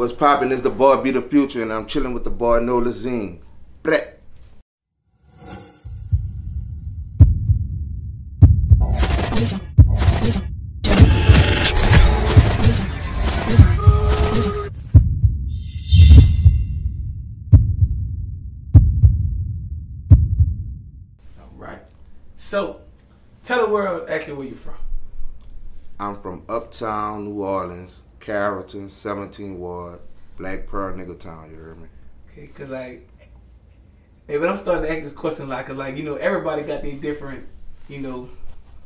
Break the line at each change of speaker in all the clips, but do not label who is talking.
What's poppin' is the boy Be the Future, and I'm chilling with the boy Nolazine. Black.
All right. So, tell the world actually where you from.
I'm from Uptown, New Orleans, Carrollton, 17 Ward, Black Pearl, nigga town. You heard me?
Okay, cause like, hey, but I'm starting to ask this question like, cause like you know everybody got their different, you know,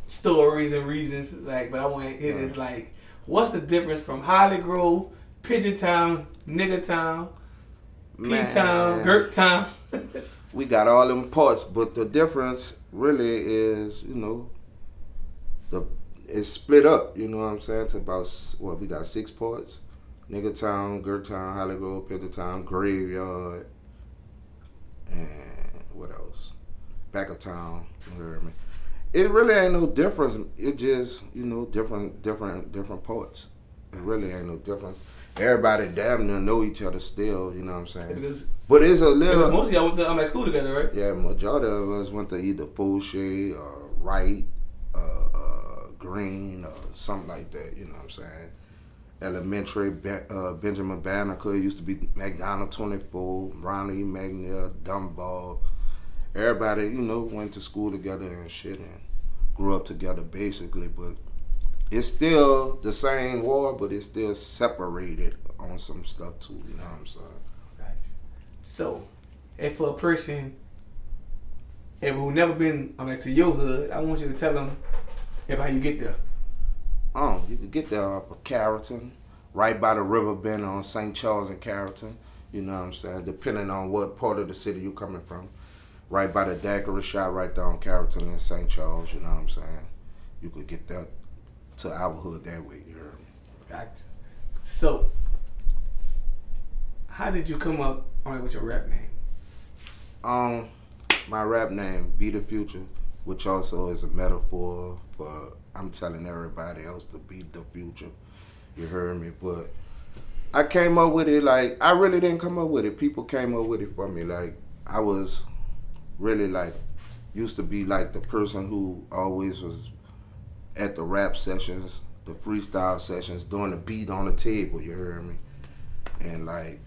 stories and reasons. Like, but I want to hit this like, what's the difference from Holly Grove, Pigeon Town, Nigga Town, P Town. Gert Town?
we got all them parts, but the difference really is, you know, the it's split up. You know what I'm saying? To about what we got six parts: Nigga Town, Gert Town, Holly Grove, Panther Town, Graveyard, and what else? Back of Town. You heard me? It really ain't no difference. It just you know different, different, different parts. It really ain't no difference. Everybody damn near know each other still. You know what I'm saying?
because
But it's a little.
most of y'all went to um, at school together, right?
Yeah, majority of us went to either Fauché or Wright, uh, Green, or something like that. You know what I'm saying? Elementary, uh, Benjamin Banneker used to be McDonogh 24, Ronnie McNeil, Dunbar. Everybody, you know, went to school together and shit and grew up together basically. But it's still the same war, but it's still separated on some stuff too. You know what I'm saying?
Right. So, if a person who never been I'm like to your hood, I want you to tell them if how you get there.
Um, you could get there off of Carrollton, right by the river bend on St. Charles and Carrollton. You know what I'm saying? Depending on what part of the city you're coming from. Right by the daiquiri shop right there on Carrollton and St. Charles, you know what I'm saying? You could get that to our hood that way, you heard me?
So, how did you come up on with your rap name?
Um, my rap name, Be the Future, which also is a metaphor for I'm telling everybody else to be the future. You heard me? But I came up with it like I really didn't come up with it. People came up with it for me. Like I was really like used to be like the person who always was at the rap sessions, the freestyle sessions, doing the beat on the table, you heard me? And like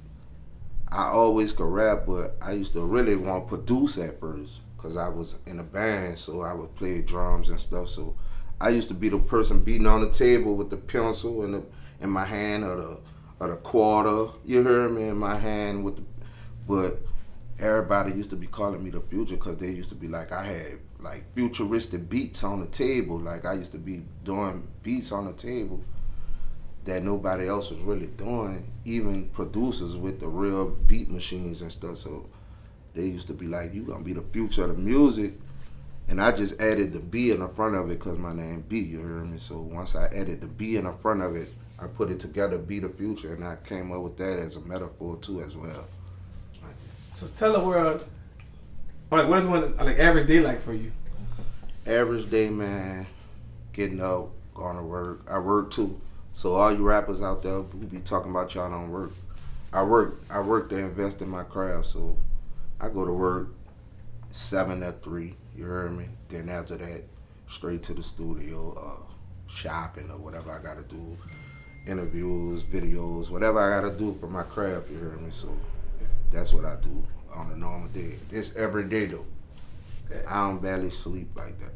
I always could rap, but I used to really want to produce at first because I was in a band, so I would play drums and stuff. So I used to be the person beating on the table with the pencil in the in my hand or the or the quarter. You heard me in my hand with the, but everybody used to be calling me the future because they used to be like I had like futuristic beats on the table. Like I used to be doing beats on the table that nobody else was really doing, even producers with the real beat machines and stuff. So they used to be like, "You gonna be the future of the music," and I just added the B in the front of it because my name B. You hear me? So once I added the B in the front of it, I put it together, "Be the future," and I came up with that as a metaphor too, as well.
So tell the world, like, what is one like average day like for you?
Average day, man, getting up, going to work. I work too. So all you rappers out there who be talking about y'all don't work, I work. I work to invest in my craft. So I go to work seven to three. You heard me. Then after that, straight to the studio, uh, shopping or whatever I gotta do, interviews, videos, whatever I gotta do for my craft. You heard me. So that's what I do on a normal day. This every day though. I don't barely sleep like that.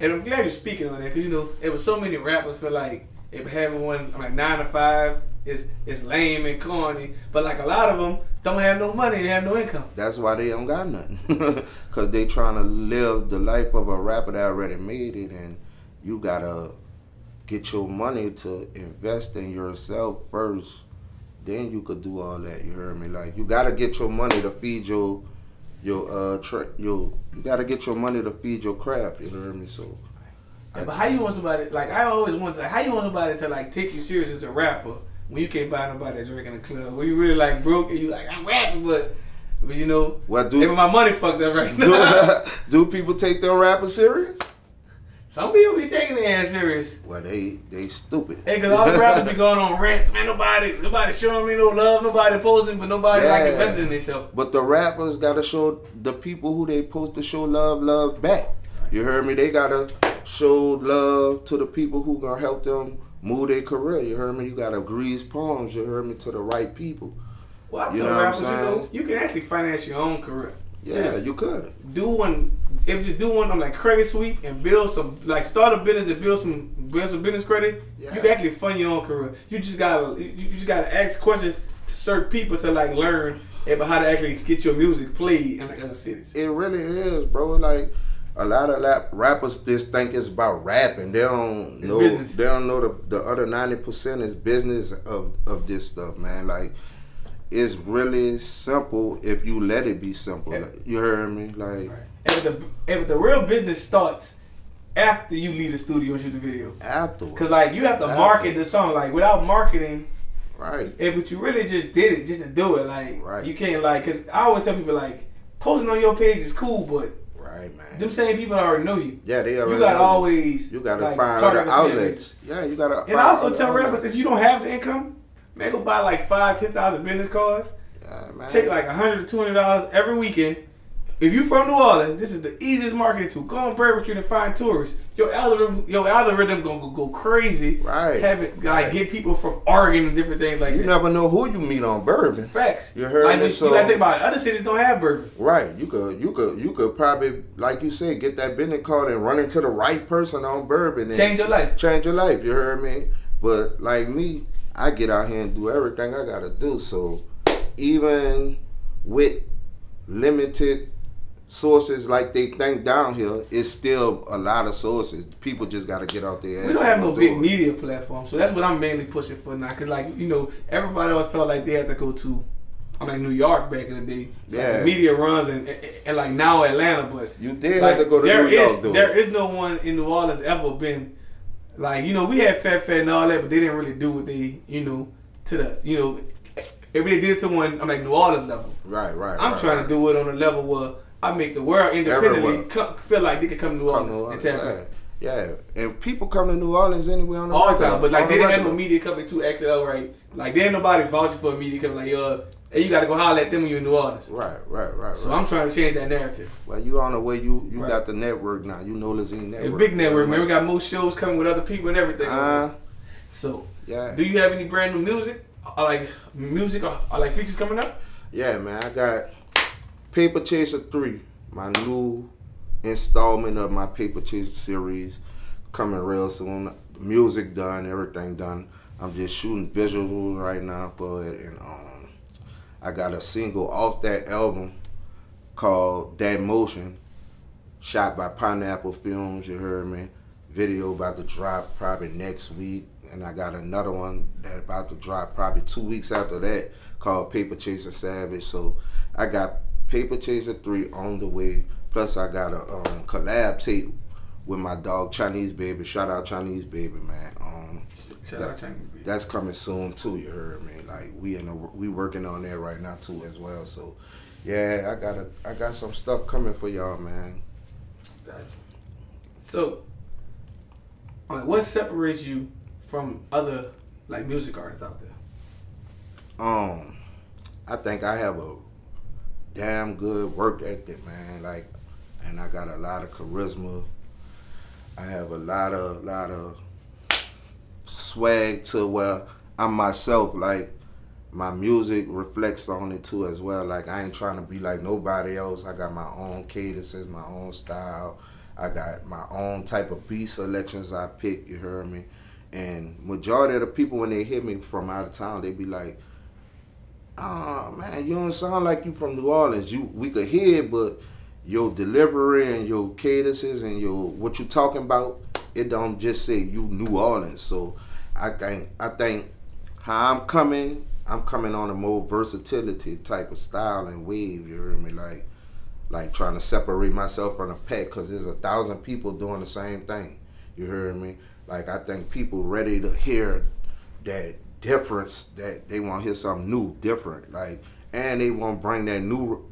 And I'm glad you're speaking on that because you know it was so many rappers feel like if having one I'm like nine to five is is lame and corny, but like a lot of them don't have no money and have no income.
That's why they don't got nothing. Cause they trying to live the life of a rapper that already made it, and you gotta get your money to invest in yourself first. Then you could do all that. You heard me? Like you gotta get your money to feed your your uh tra- your you gotta get your money to feed your craft. You heard me? So
Yeah, but how you want somebody like I always want to, how you want somebody to like take you serious as a rapper when you can't buy nobody a drink in the club? When you really like broke and you like I'm rapping, but but you know
what do
my money fucked up right now.
do, do people take their rappers serious?
Some people be taking their ass serious.
Well, they they stupid.
Hey, cause all the rappers be going on rants, man. Nobody, nobody showing me no love. Nobody posting, but nobody like
Yeah.
investing in themselves.
But the rappers gotta show the people who they post to show love, love back. You heard me? They gotta show love to the people who gonna help them move their career. You heard me? You gotta grease palms. You heard me to the right people.
Well, I
You
tell rappers, you know, you can actually finance your own career.
Yeah,
Just
you could.
do one. If you just do one on like credit sweep and build some, like start a business and build some, build some business credit.
Yeah.
You can actually fund your own career. You just gotta, you you just gotta ask questions to certain people to like learn about how to actually get your music played in like other cities.
It really is, bro. Like a lot of lap rappers just think it's about rapping. They don't
It's
know.
business.
They don't know the the other ninety percent is business of of this stuff, man. Like it's really simple if you let it be simple.
Yeah.
Like, you heard me? Like
And the and the real business starts after you leave the studio and shoot the video.
afterwards.
Cause like you have to market the song. Like without marketing,
right.
if but you really just did it just to do it. Like
Right.
you can't like. Cause I always tell people like posting on your page is cool, but
Right, man.
them same people already know you.
yeah, they already
You gotta always
You gotta
like,
find other
the fan base.
outlets. Yeah, you gotta.
And I also tell rappers if you don't have the income, man, go buy like five, ten thousand business cards.
Yeah, man.
Take like a hundred to two hundred dollars every weekend. If you from New Orleans, this is the easiest market to Go on Bourbon Street and find tourists. Your algorithm, your algorithm gonna go, crazy.
Right.
Have it like
Right.
get people from Oregon and different things like
You
that.
never know who you meet on Bourbon.
Facts.
You heard
like,
me,
You
so-
gotta think about it. Other cities don't have bourbon.
Right. You could you could you could probably like you said, get that business card and run into the right person on bourbon and
Change your life.
change your life, you heard me? But like me, I get out here and do everything I gotta do. So even with limited sources like they think down here, it's still a lot of sources. People just gotta get out there.
We don't have no big media platform, so that's what I'm mainly pushing for now. Cause like you know, everybody always felt like they had to go to, I'm like New York back in the day. Like,
Yeah.
the media runs and, and, and like now Atlanta, but
You did
like,
have to go to New York,
is-
though.
There is no one in New Orleans ever been like you know we had Fat Fat and all that, but they didn't really do what they you know to the you know if they did it to one I'm like New Orleans level.
Right, right.
I'm
right,
trying
right.
to do it on a level where I make the world independently
Everywhere.
co- feel like they can come to New
Come
Orleans and in.
yeah. Yeah, and people come to New Orleans anyway on the
all the time. But like they
the
didn't have no media company to act out right. Like there ain't nobody vouching for a media company. Like yo, hey, you got to go holler at them when you're in New Orleans.
Right, right, right.
So
right.
I'm trying to change that narrative.
Well, you on the way. You you
Right.
got the network now. You know Lizine
A
network.
big network, man. We got more shows coming with other people and everything.
Uh,
so,
yeah,
do you have any brand new music? Or like music or, or like features coming up?
yeah, man. I got Paper Chaser Three, my new installment of my Paper Chaser series, coming real soon. Music done, everything done. I'm just shooting visuals right now for it, and um, I got a single off that album called That Motion, shot by Pineapple Films. You heard me. Video about to drop probably next week, and I got another one that about to drop probably two weeks after that called Paper Chaser Savage. So I got Paper Chaser three on the way. Plus I got a um, collab tape with my dog Chinese Baby. Shout out Chinese Baby, man. Um,
Shout
that-
out Chinese Baby.
that's coming soon too. You heard me? Like we in the, we working on that right now too as well. So yeah, I got a I got some stuff coming for y'all, man.
Gotcha. So, like, what separates you from other like music artists out there?
Um, I think I have a damn good work ethic, man. Like, and I got a lot of charisma. I have a lot of lot of swag to where I'm myself. Like, my music reflects on it too as well. Like, I ain't trying to be like nobody else. I got my own cadences, my own style. I got my own type of beat selections I pick. You heard me. And majority of the people when they hit me from out of town, they be like, oh man, you don't sound like you from New Orleans. You we could hear but your delivery and your cadences and your what you talking about, it don't just say you New Orleans. So I think I think how I'm coming, I'm coming on a more versatility type of style and wave. You heard me, like like trying to separate myself from the pack because there's a thousand people doing the same thing. You hear me? Like I think people ready to hear that difference that they want to hear something new, different. Like and they want to bring that new.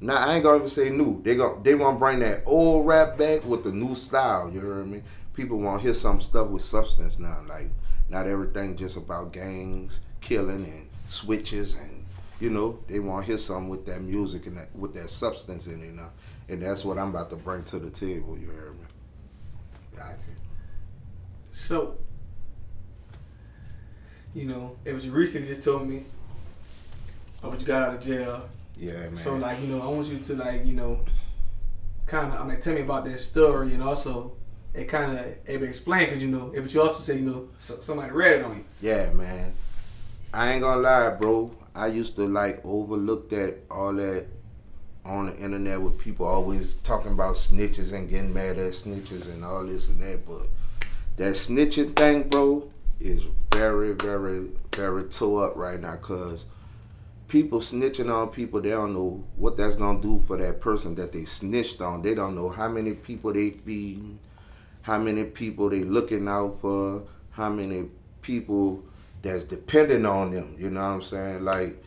Now I ain't gonna even say new. They go. They want to bring that old rap back with the new style. You heard me? people want to hear some stuff with substance now. Like not everything just about gangs, killing, and switches, and you know they want to hear something with that music and that with that substance in it now. And that's what I'm about to bring to the table. You heard me?
Gotcha. So, you know, it was recently just told me, oh, but you got out of jail.
Yeah, man.
So, like, you know, I want you to, like, you know, kind of, I'm like, tell me about that story and also it kind of able to explain because, you know, but you also say, you know, somebody read it on you.
Yeah, man. I ain't gonna lie, bro. I used to like overlook that all that on the internet with people always talking about snitches and getting mad at snitches and all this and that, but that snitching thing, bro, is very, very, very toe up right now because people snitching on people, they don't know what that's gonna do for that person that they snitched on. They don't know how many people they feeding, how many people they looking out for, how many people that's depending on them. You know what I'm saying? Like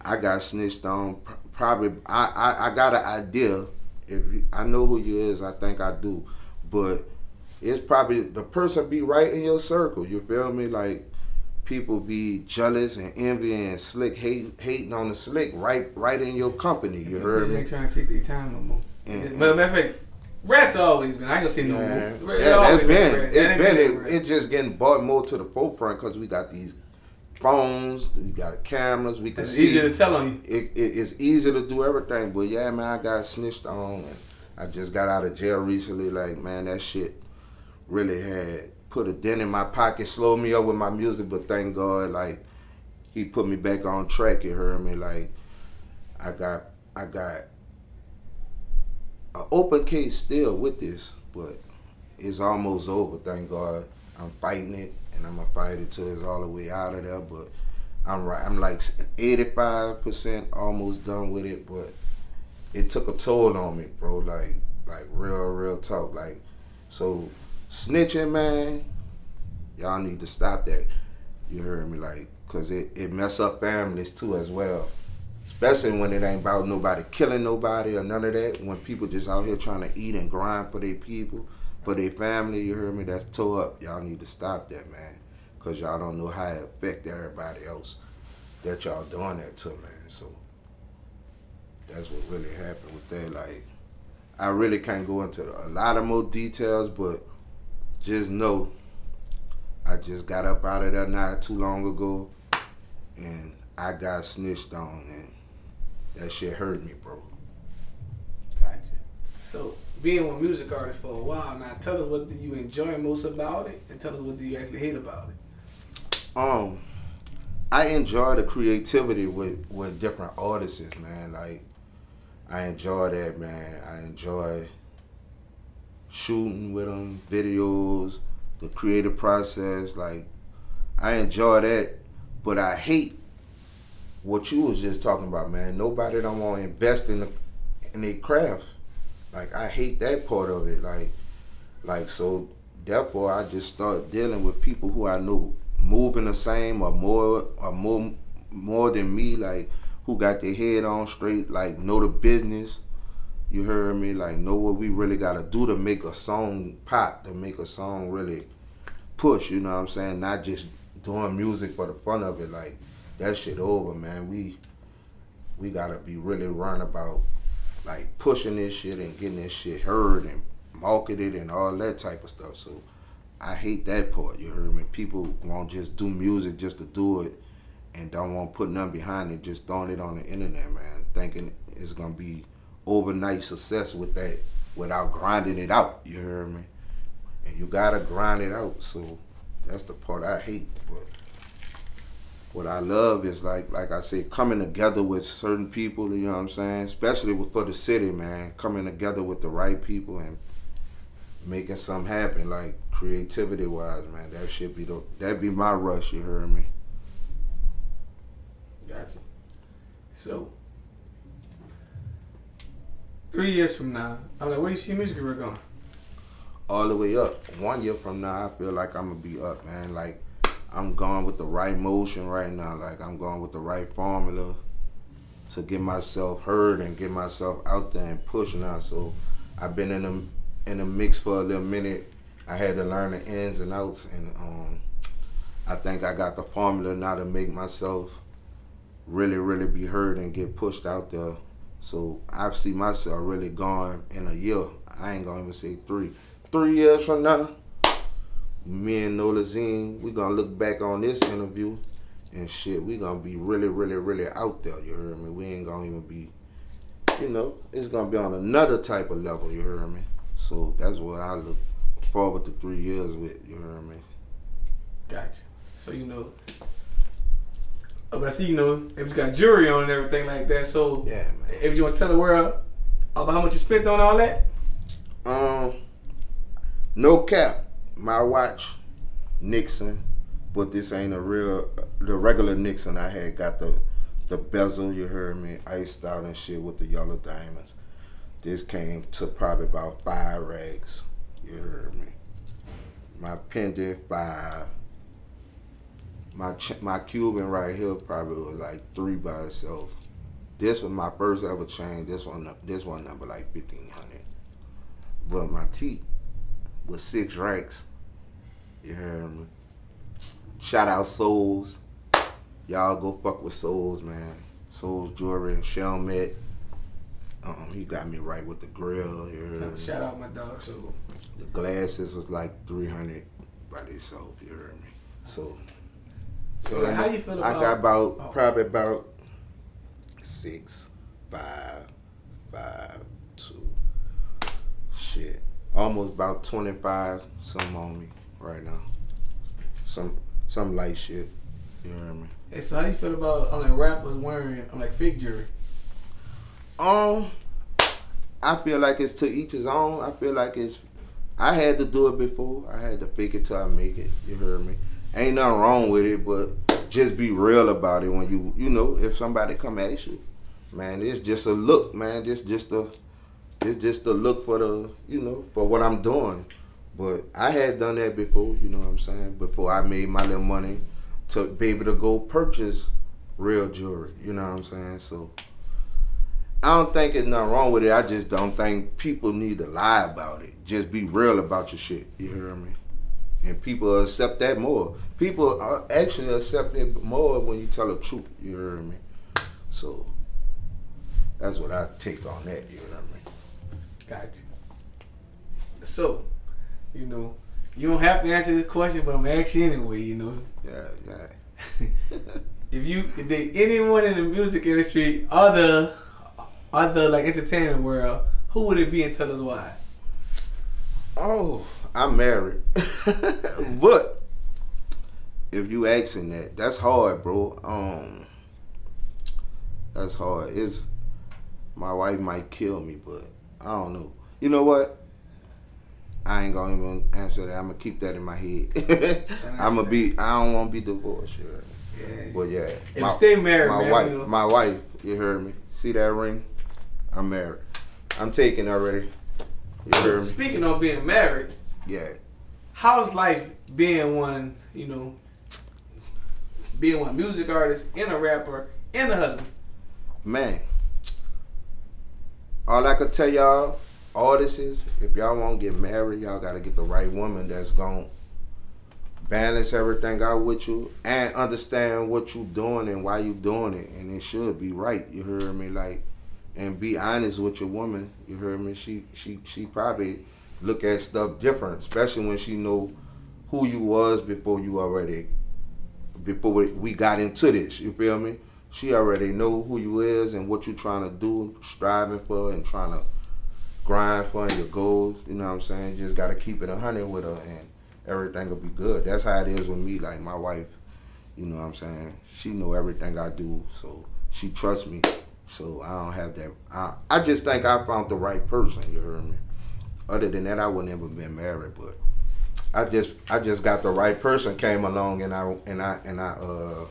I got snitched on. Probably I I, I got an idea. If you, I know who you is, I think I do, but it's probably the person be right in your circle. You feel me? Like people be jealous and envy and slick hate, hating on the slick right right in your company. You heard me?
Ain't trying to take their time no more. And, but matter of fact, rats always been. I ain't gonna see no
yeah,
more.
Yeah, that's been. It's been. It, it just getting brought more to the forefront because we got these phones, we got cameras, we can
it's
see.
easier to tell on you.
It, it, it's easy to do everything, but yeah, man, I got snitched on, and I just got out of jail recently. Like, man, that shit really had put a dent in my pocket, slowed me up with my music, but thank God, like, he put me back on track. You heard me? Like, I got, I got an open case still with this, but it's almost over. Thank God, I'm fighting it and I'm gonna fight it till it's all the way out of there. But I'm right. I'm like 85 percent almost done with it, but it took a toll on me, bro. Like, like real, real talk. Like, so snitching, man. Y'all need to stop that. You heard me, like, cause it it mess up families too as well. Especially when it ain't about nobody killing nobody or none of that. When people just out here trying to eat and grind for their people for their family, you heard me? That's toe up. Y'all need to stop that, man. Because y'all don't know how it affect everybody else that y'all doing that to, man. So that's what really happened with that. Like, I really can't go into a lot of more details, but just know I just got up out of there not too long ago and I got snitched on and that shit hurt me, bro.
Gotcha. So being a music artist for a while now, tell us what do you enjoy most about it, and tell us what do you actually hate about it.
Um, I enjoy the creativity with with different artists, man. Like, I enjoy that, man. I enjoy shooting with them, videos, the creative process. Like, I enjoy that, but I hate what you was just talking about, man. Nobody don't want to invest in the in their craft. Like I hate that part of it. Like, like so. Therefore, I just start dealing with people who I know moving the same or more or more more than me. Like who got their head on straight. Like know the business. You heard me? Like know what we really gotta do to make a song pop, to make a song really push. You know what I'm saying? Not just doing music for the fun of it. Like that shit over, man. We we gotta be really run about like pushing this shit and getting this shit heard and marketed and all that type of stuff. So I hate that part. You heard me? People won't just do music just to do it and don't want to put nothing behind it, just throwing it on the internet, man, thinking it's gonna be overnight success with that without grinding it out. You heard me? And you gotta grind it out. So that's the part I hate. But what I love is like like I said, coming together with certain people, you know what I'm saying? Especially with, for the city, man. Coming together with the right people and making something happen, like creativity wise, man. That should be the that be my rush, you heard me.
Gotcha. So three years from now, I'm like, where do you see music career going?
All the way up. One year from now I feel like I'm gonna be up, man. Like I'm going with the right motion right now. Like I'm going with the right formula to get myself heard and get myself out there and push now. So I've been in the in the mix for a little minute. I I had to learn the ins and outs, and um, I think I got the formula now to make myself really, really be heard and get pushed out there. So I've see myself really going in a year. I ain't gonna even say three. Three years from now, me and Nolazine, we gonna look back on this interview and shit. We gonna be really, really, really out there. You heard me? We ain't gonna even be, you know, it's gonna be on another type of level. You heard me? So that's what I look forward to three years with. You heard me?
Gotcha. So you know, but I see you know it was got jewelry on and everything like that. So
Yeah, man.
if you want to tell the world about how much you spent on all that,
Um, no cap. My watch, Nixon, but this ain't a real. The regular Nixon I had got the the bezel. You heard me, iced out and shit with the yellow diamonds. This came to probably about five rags. You heard me. My pendant five. My ch- my Cuban right here probably was like three by itself. This was my first ever chain. This one this one number like fifteen hundred. But my teeth was six racks. You heard me? Shout out Souls. Y'all go fuck with Souls, man. Souls Jewelry and Shelmet. Um, he got me right with the grill. You heard me?
shout out my dog. So
The glasses was like 300 by themselves. You heard me? So,
So, how you feel about?
I got about,
oh.
probably about six, five, five, two. Shit. Almost about 25 some on me right now. Some some light shit. You heard me?
Hey, so how do you feel about like rappers wearing like fake jewelry?
Um, I feel like it's to each his own. I feel like it's. I had to do it before. I had to fake it till I make it. You heard me? Ain't nothing wrong with it, but just be real about it when you, you know, if somebody come at you, man, it's just a look, man. It's just a, it's just a look for the, you know, for what I'm doing. But I had done that before. You know what I'm saying? Before I made my little money to be able to go purchase real jewelry. You know what I'm saying? So. I don't think it's nothing wrong with it. I just don't think people need to lie about it. Just be real about your shit. You hear me? And people accept that more. People uh, actually accept it more when you tell the truth. You hear me? So that's what I take on that. You know what hear me?
Gotcha. So, you know, you don't have to answer this question, but I'm gonna ask anyway. You know,
Yeah, yeah.
if you could date anyone in the music industry, other, other like entertainment world, who would it be and tell us why?
Oh, I'm married. but if you asking that, that's hard, bro. Um, that's hard. It's my wife might kill me, but I don't know. You know what? I ain't gonna even answer that. I'm gonna keep that in my head. I'm gonna be. I don't want to be divorced. Me?
Yeah.
But yeah,
If you stay married,
my
man,
wife,
you know.
my wife. You heard me? See that ring? I'm married. I'm taken already. You heard me?
Speaking of being married,
Yeah.
how's life being one, you know, being one music artist and a rapper and a husband?
man, all I could tell y'all, all this is, if y'all want to get married, y'all got to get the right woman that's going to balance everything out with you and understand what you're doing and why you're doing it. And it should be right. You heard me? Like, and be honest with your woman. You heard me? She, she, she probably look at stuff different, especially when she know who you was before you already before we- got into this. You feel me? She already know who you is and what you trying to do, striving for, and trying to grind for your goals. You know what I'm saying? You just got to keep it a hundred with her, and everything will be good. That's how it is with me. Like my wife, you know what I'm saying? She know everything I do, so she trusts me. So I don't have that. I I just think I found the right person. You heard me? Other than that, I wouldn't ever been married, but. I just I just got the right person came along and I and I and I uh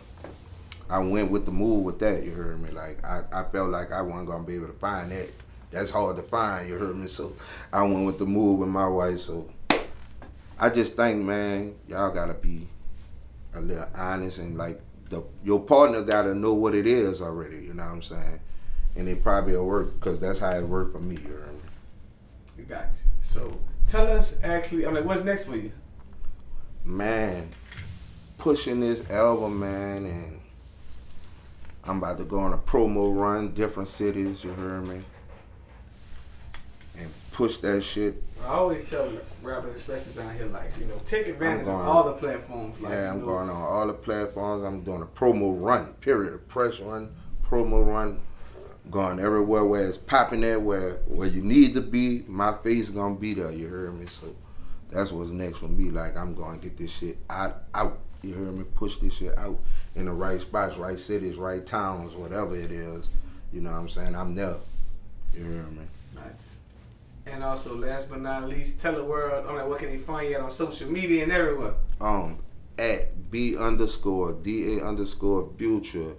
I went with the move with that, you heard me? Like I, I felt like I wasn't gonna be able to find that. That's hard to find, you heard me? So I went with the move with my wife. So I just think, man, y'all gotta be a little honest and like the your partner gotta know what it is already, you know what I'm saying? And it probably will work because that's how it worked for me, you heard me?
You got you. So tell us actually. I'm like, what's next for you?
Man, pushing this album, man, and I'm about to go on a promo run, different cities. You heard me, and push that shit.
I always tell rappers, especially down here, like you know, take advantage
going-
of all the platforms. Like,
yeah, I'm
you know,
going on all the platforms. I'm doing a promo run, period. A press run, promo run. Going everywhere where it's popping there, where where you need to be. My face gonna be there. You hear me? So that's what's next for me. Like I'm gonna get this shit out, out. You hear me? Push this shit out in the right spots, right cities, right towns, whatever it is. You know what I'm saying? I'm there. You hear me?
Right. And also, last but not least, tell the world. I'm like, what can they find you at on social media and everywhere?
um at b underscore da underscore future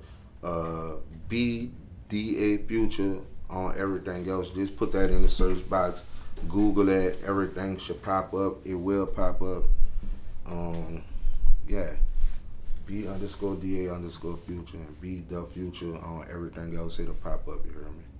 uh b da future on everything else. Just put that in the search box. Google it everything should pop up. It will pop up. Um yeah. B underscore da underscore future and b the future on everything else. It'll pop up you hear me